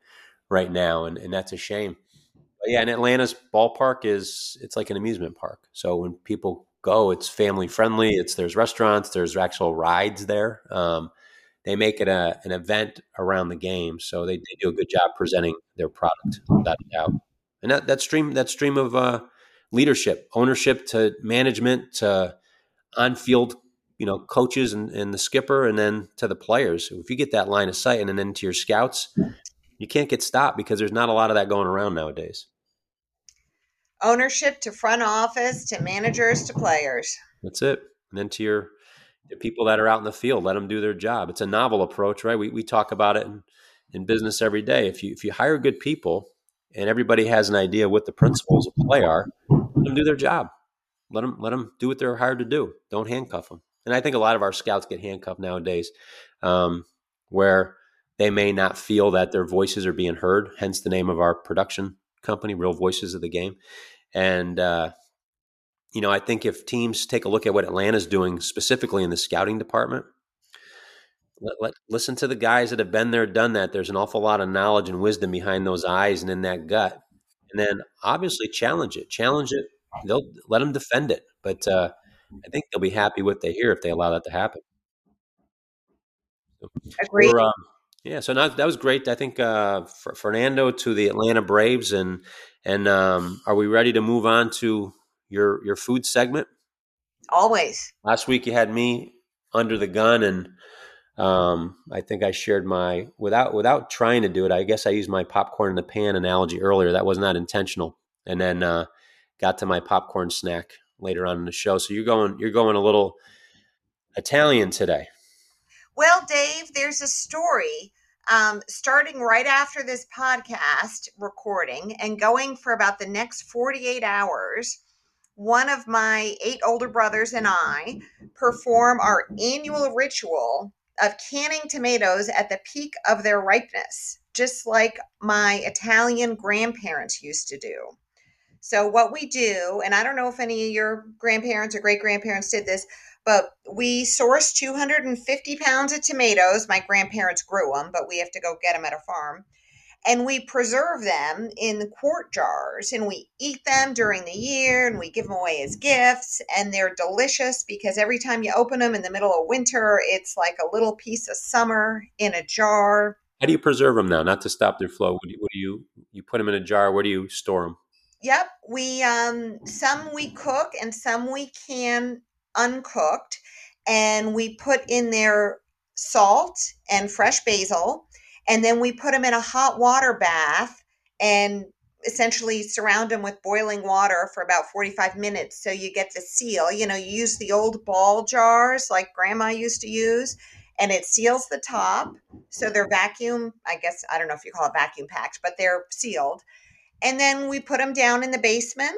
right now, and, and that's a shame. But yeah, and Atlanta's ballpark is it's like an amusement park. So when people go, it's family friendly. It's there's restaurants, there's actual rides there. Um, they make it a, an event around the game, so they, they do a good job presenting their product, without a doubt. And that that stream that stream of uh, leadership, ownership to management to on field you know coaches and, and the skipper and then to the players. If you get that line of sight and then to your scouts you can't get stopped because there's not a lot of that going around nowadays.
Ownership to front office to managers to players.
That's it. And then to your the people that are out in the field let them do their job. It's a novel approach right? We, we talk about it in, in business every day. If you if you hire good people and everybody has an idea what the principles of play are let them do their job let them let them do what they're hired to do don't handcuff them and I think a lot of our scouts get handcuffed nowadays, um, where they may not feel that their voices are being heard. Hence the name of our production company, Real Voices of the Game. And uh, you know, I think if teams take a look at what Atlanta's doing specifically in the scouting department, let, let, listen to the guys that have been there, done that. There's an awful lot of knowledge and wisdom behind those eyes and in that gut. And then obviously challenge it, challenge it. They'll let them defend it, but uh, I think they'll be happy what they hear if they allow that to happen.
Agreed. Um,
yeah, so now, that was great. I think uh, Fernando to the Atlanta Braves, and and um, are we ready to move on to your your food segment?
Always.
Last week you had me under the gun, and um, I think I shared my without without trying to do it. I guess I used my popcorn in the pan analogy earlier. That was not intentional, and then uh, got to my popcorn snack later on in the show. So you're going you're going a little Italian today.
Well, Dave, there's a story um, starting right after this podcast recording and going for about the next 48 hours. One of my eight older brothers and I perform our annual ritual of canning tomatoes at the peak of their ripeness, just like my Italian grandparents used to do. So what we do, and I don't know if any of your grandparents or great grandparents did this, but we source 250 pounds of tomatoes. My grandparents grew them, but we have to go get them at a farm. And we preserve them in quart jars and we eat them during the year and we give them away as gifts. And they're delicious because every time you open them in the middle of winter, it's like a little piece of summer in a jar.
How do you preserve them now? Not to stop their flow. What do you, what do you, you put them in a jar? Where do you store them?
Yep, we um some we cook and some we can uncooked and we put in there salt and fresh basil and then we put them in a hot water bath and essentially surround them with boiling water for about 45 minutes so you get the seal you know you use the old ball jars like grandma used to use and it seals the top so they're vacuum i guess i don't know if you call it vacuum packed but they're sealed and then we put them down in the basement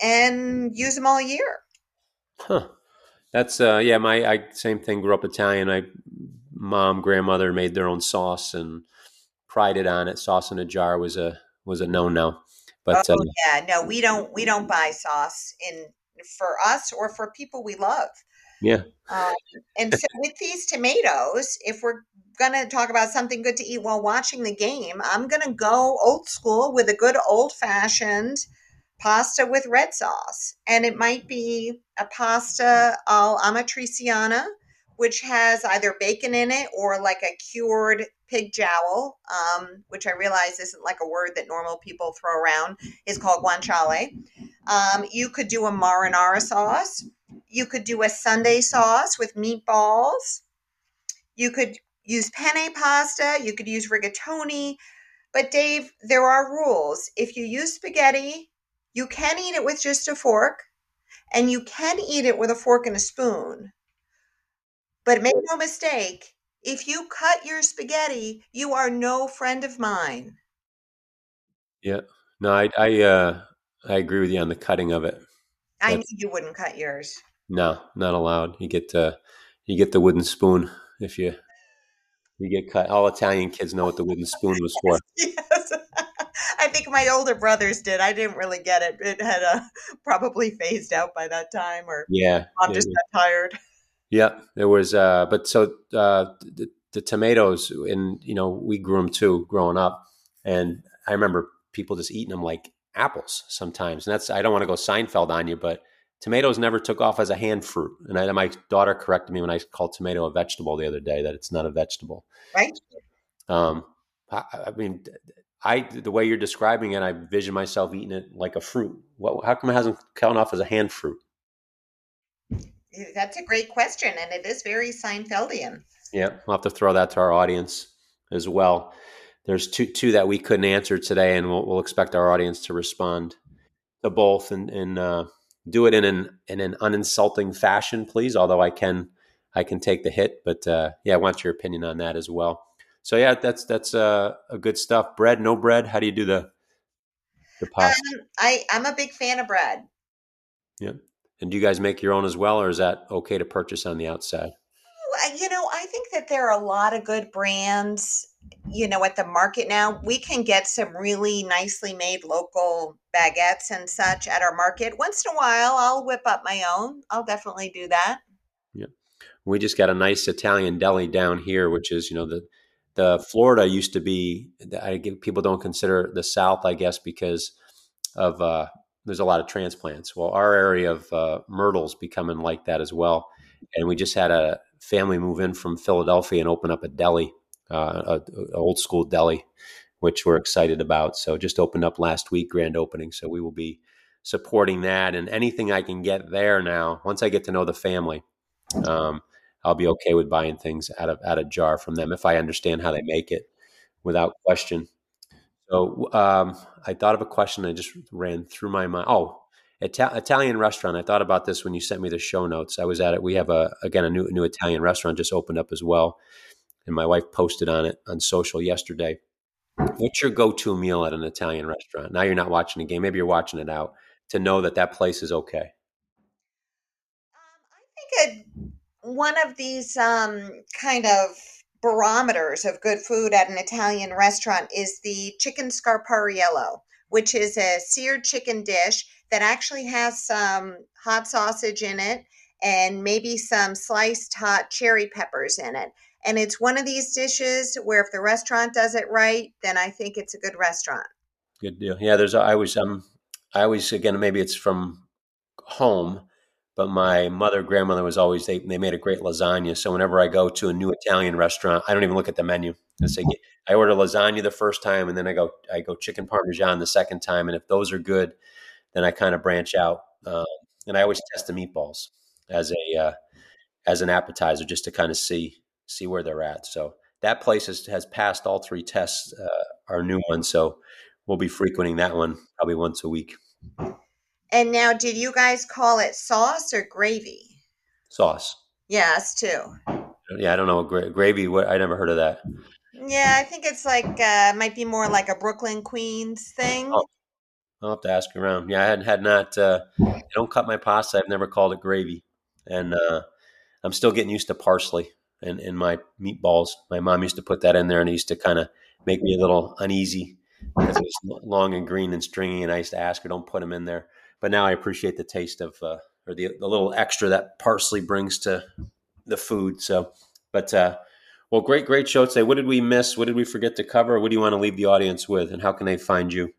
and use them all year.
Huh. That's uh yeah, my I same thing grew up Italian. I mom, grandmother made their own sauce and prided on it. Sauce in a jar was a was a no no.
But oh, uh, yeah, no, we don't we don't buy sauce in for us or for people we love.
Yeah.
Um, and so with these tomatoes, if we're going to talk about something good to eat while watching the game, I'm going to go old school with a good old fashioned pasta with red sauce. And it might be a pasta al amatriciana, which has either bacon in it or like a cured pig jowl, um, which I realize isn't like a word that normal people throw around, is called guanciale. Um, you could do a marinara sauce. You could do a Sunday sauce with meatballs. You could use penne pasta, you could use rigatoni. But Dave, there are rules. If you use spaghetti, you can eat it with just a fork, and you can eat it with a fork and a spoon. But make no mistake, if you cut your spaghetti, you are no friend of mine.
Yeah. No, I I uh I agree with you on the cutting of it.
I knew you wouldn't cut yours.
No, not allowed. You get uh you get the wooden spoon if you you get cut. All Italian kids know what the wooden spoon was for.
yes. I think my older brothers did. I didn't really get it. It had uh, probably phased out by that time, or
yeah,
mom just got tired.
Yeah, there was. Uh, but so uh, the, the tomatoes, and you know, we grew them too growing up, and I remember people just eating them like apples sometimes. And that's I don't want to go Seinfeld on you, but tomatoes never took off as a hand fruit. And I, my daughter corrected me when I called tomato a vegetable the other day that it's not a vegetable.
Right.
Um, I, I mean, I the way you're describing it, I vision myself eating it like a fruit. What? How come it hasn't come off as a hand fruit?
That's a great question, and it is very Seinfeldian.
Yeah, we'll have to throw that to our audience as well. There's two two that we couldn't answer today, and we'll, we'll expect our audience to respond to both and, and uh, do it in an in an uninsulting fashion, please. Although I can I can take the hit, but uh, yeah, I want your opinion on that as well. So yeah, that's that's uh, a good stuff. Bread, no bread. How do you do the the pasta?
Um, I I'm a big fan of bread.
Yeah. And do you guys make your own as well, or is that okay to purchase on the outside?
You know, I think that there are a lot of good brands, you know, at the market now. We can get some really nicely made local baguettes and such at our market. Once in a while, I'll whip up my own. I'll definitely do that.
Yeah. We just got a nice Italian deli down here, which is, you know, the the Florida used to be I people don't consider the South, I guess, because of uh, there's a lot of transplants. Well, our area of uh, Myrtle's becoming like that as well. And we just had a family move in from Philadelphia and open up a deli, uh, a, a old school deli, which we're excited about. So just opened up last week, grand opening. So we will be supporting that and anything I can get there now. Once I get to know the family, um, I'll be okay with buying things out of out of jar from them if I understand how they make it, without question. So um, I thought of a question that just ran through my mind. Oh, Ita- Italian restaurant. I thought about this when you sent me the show notes. I was at it. We have a again a new new Italian restaurant just opened up as well, and my wife posted on it on social yesterday. What's your go-to meal at an Italian restaurant? Now you're not watching a game. Maybe you're watching it out to know that that place is okay.
Um, I think a, one of these um, kind of barometers of good food at an Italian restaurant is the chicken scarpariello, which is a seared chicken dish that actually has some hot sausage in it and maybe some sliced hot cherry peppers in it. And it's one of these dishes where if the restaurant does it right, then I think it's a good restaurant.
Good deal. Yeah, there's I always um I always again maybe it's from home but my mother, grandmother was always they, they made a great lasagna. So whenever I go to a new Italian restaurant, I don't even look at the menu. I say I order lasagna the first time, and then I go I go chicken parmesan the second time, and if those are good, then I kind of branch out. Um, and I always test the meatballs as a uh, as an appetizer just to kind of see see where they're at. So that place has, has passed all three tests. Uh, our new one, so we'll be frequenting that one probably once a week.
And now, did you guys call it sauce or gravy?
Sauce.
Yes, too.
Yeah, I don't know Gra- gravy. What I never heard of that.
Yeah, I think it's like uh, might be more like a Brooklyn Queens thing.
Oh, I'll have to ask around. Yeah, I had had not. Uh, I don't cut my pasta. I've never called it gravy, and uh, I'm still getting used to parsley in, in my meatballs. My mom used to put that in there, and it used to kind of make me a little uneasy because it was long and green and stringy. And I used to ask her, "Don't put them in there." But now I appreciate the taste of uh, or the, the little extra that parsley brings to the food. So, but uh, well, great, great show today. What did we miss? What did we forget to cover? What do you want to leave the audience with, and how can they find you?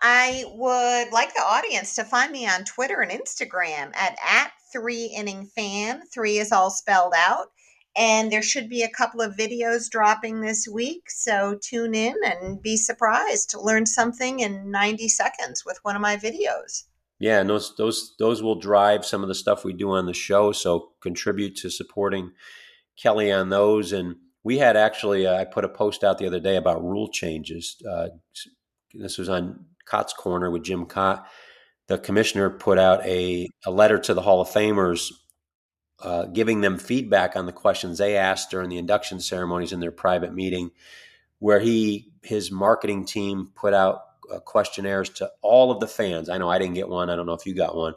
I would like the audience to find me on Twitter and Instagram at at three inning fan. Three is all spelled out. And there should be a couple of videos dropping this week. So tune in and be surprised to learn something in 90 seconds with one of my videos.
Yeah, and those those those will drive some of the stuff we do on the show. So contribute to supporting Kelley on those. And we had actually, uh, I put a post out the other day about rule changes. Uh, this was on Kaat's Corner with Jim Kaat. The commissioner put out a, a letter to the Hall of Famers uh, giving them feedback on the questions they asked during the induction ceremonies in their private meeting, where he his marketing team put out uh, questionnaires to all of the fans. I know I didn't get one. I don't know if you got one,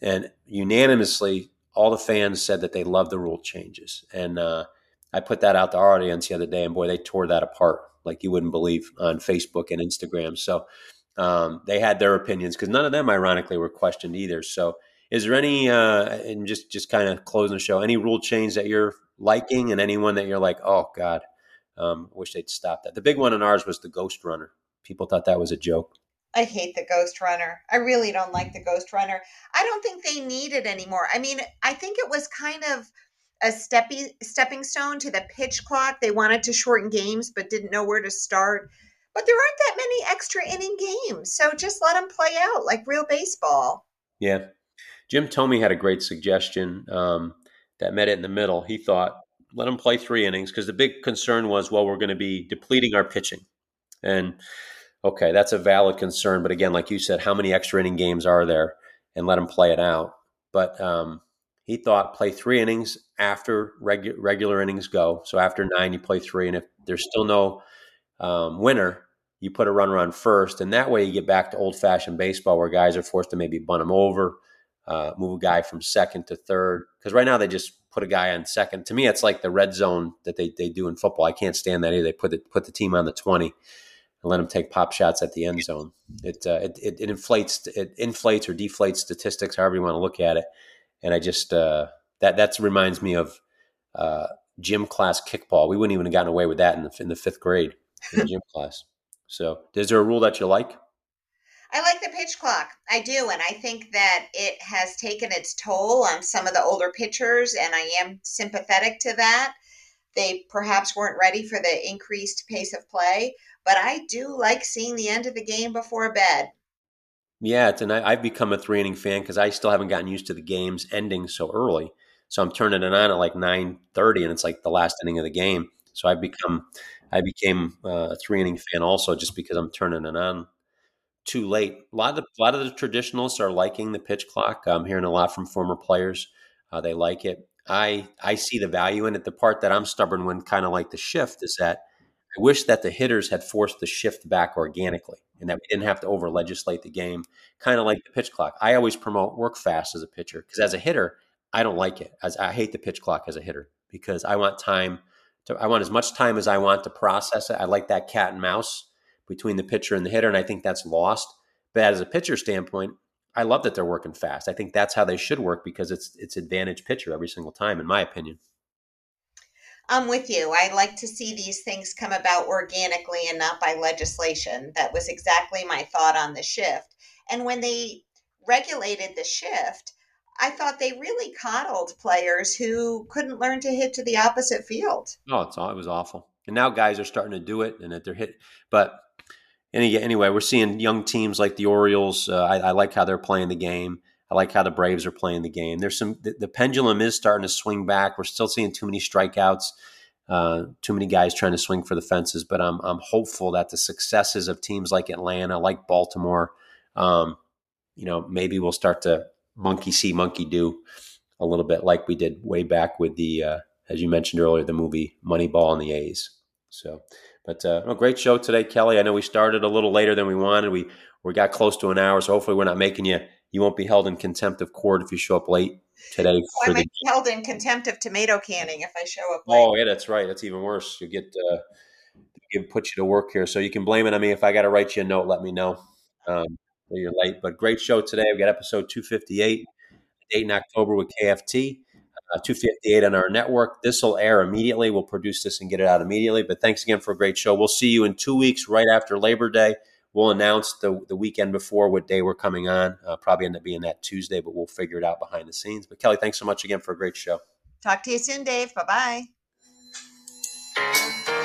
and unanimously, all the fans said that they love the rule changes. And uh, I put that out to our audience the other day, and boy, they tore that apart like you wouldn't believe on Facebook and Instagram. So um, they had their opinions because none of them, ironically, were questioned either. So is there any, uh, and just just kind of closing the show, any rule change that you're liking, and anyone that you're like, oh God, um, wish they'd stop that. The big one in ours was the Ghost Runner. People thought that was a joke.
I hate the Ghost Runner. I really don't like the Ghost Runner. I don't think they need it anymore. I mean, I think it was kind of a stepping stepping stone to the pitch clock. They wanted to shorten games, but didn't know where to start. But there aren't that many extra inning games, so just let them play out like real baseball.
Yeah, Jim Thome had a great suggestion um, that met it in the middle. He thought, let them play three innings because the big concern was, well, we're going to be depleting our pitching. And okay, that's a valid concern. But again, like you said, how many extra inning games are there? And let them play it out. But um, he thought play three innings after regu- regular innings go. So after nine, you play three. And if there's still no um, winner, you put a runner on first. And that way you get back to old fashioned baseball where guys are forced to maybe bunt them over uh, move a guy from second to third. Because right now they just put a guy on second. To me, it's like the red zone that they, they do in football. I can't stand that either. They put the, put the team on the 20 and let them take pop shots at the end zone. It, uh, it, it, it, inflates it inflates or deflates statistics, however you want to look at it. And I just uh, that that reminds me of uh, gym class kickball. We wouldn't even have gotten away with that in the, in the fifth grade in gym class. So, is there a rule that you like?
I like the pitch clock. I do. And I think that it has taken its toll on some of the older pitchers, and I am sympathetic to that. They perhaps weren't ready for the increased pace of play, but I do like seeing the end of the game before bed.
Yeah, it's, and I, have become a three inning fan because I still haven't gotten used to the games ending so early. So I'm turning it on at like nine thirty, and it's like the last inning of the game. So I've become, I became uh, a three inning fan also just because I'm turning it on too late. A lot of the, a lot of the traditionalists are liking the pitch clock. I'm hearing a lot from former players. Uh, they like it. I I see the value in it. The part that I'm stubborn when, kind of like the shift, is that I wish that the hitters had forced the shift back organically, and that we didn't have to over legislate the game. Kind of like the pitch clock. I always promote work fast as a pitcher because as a hitter, I don't like it. As I hate the pitch clock as a hitter because I want time. To, I want as much time as I want to process it. I like that cat and mouse between the pitcher and the hitter, and I think that's lost. But as a pitcher standpoint, I love that they're working fast. I think that's how they should work because it's it's advantage pitcher every single time, in my opinion.
I'm with you. I like to see these things come about organically and not by legislation. That was exactly my thought on the shift. And when they regulated the shift, I thought they really coddled players who couldn't learn to hit to the opposite field.
Oh, it's all, it was awful. And now guys are starting to do it, and that they're hit. But anyway, we're seeing young teams like the Orioles. Uh, I, I, like how they're playing the game. I like how the Braves are playing the game. There's some the, the pendulum is starting to swing back. We're still seeing too many strikeouts, uh, too many guys trying to swing for the fences. But I'm I'm hopeful that the successes of teams like Atlanta, like Baltimore, um, you know, maybe we'll start to monkey see, monkey do a little bit like we did way back with the, uh, as you mentioned earlier, the movie Moneyball and the A's. So but uh, a great show today, Kelley. I know we started a little later than we wanted. We we got close to an hour, so hopefully we're not making you. You won't be held in contempt of court if you show up late today.
Oh, I might the, be held in contempt of tomato canning if I show up late.
Oh yeah, that's right. That's even worse. You get uh, you put you to work here, so you can blame it on me. If I got to write you a note, let me know um, that you're late. But great show today. We got episode 258, date in October with KFT uh, 258 on our network. This will air immediately. We'll produce this and get it out immediately. But thanks again for a great show. We'll see you in two weeks, right after Labor Day. We'll announce the, the weekend before what day we're coming on. Uh, probably end up being that Tuesday, but we'll figure it out behind the scenes. But Kelley, thanks so much again for a great show.
Talk to you soon, Dave. Bye bye.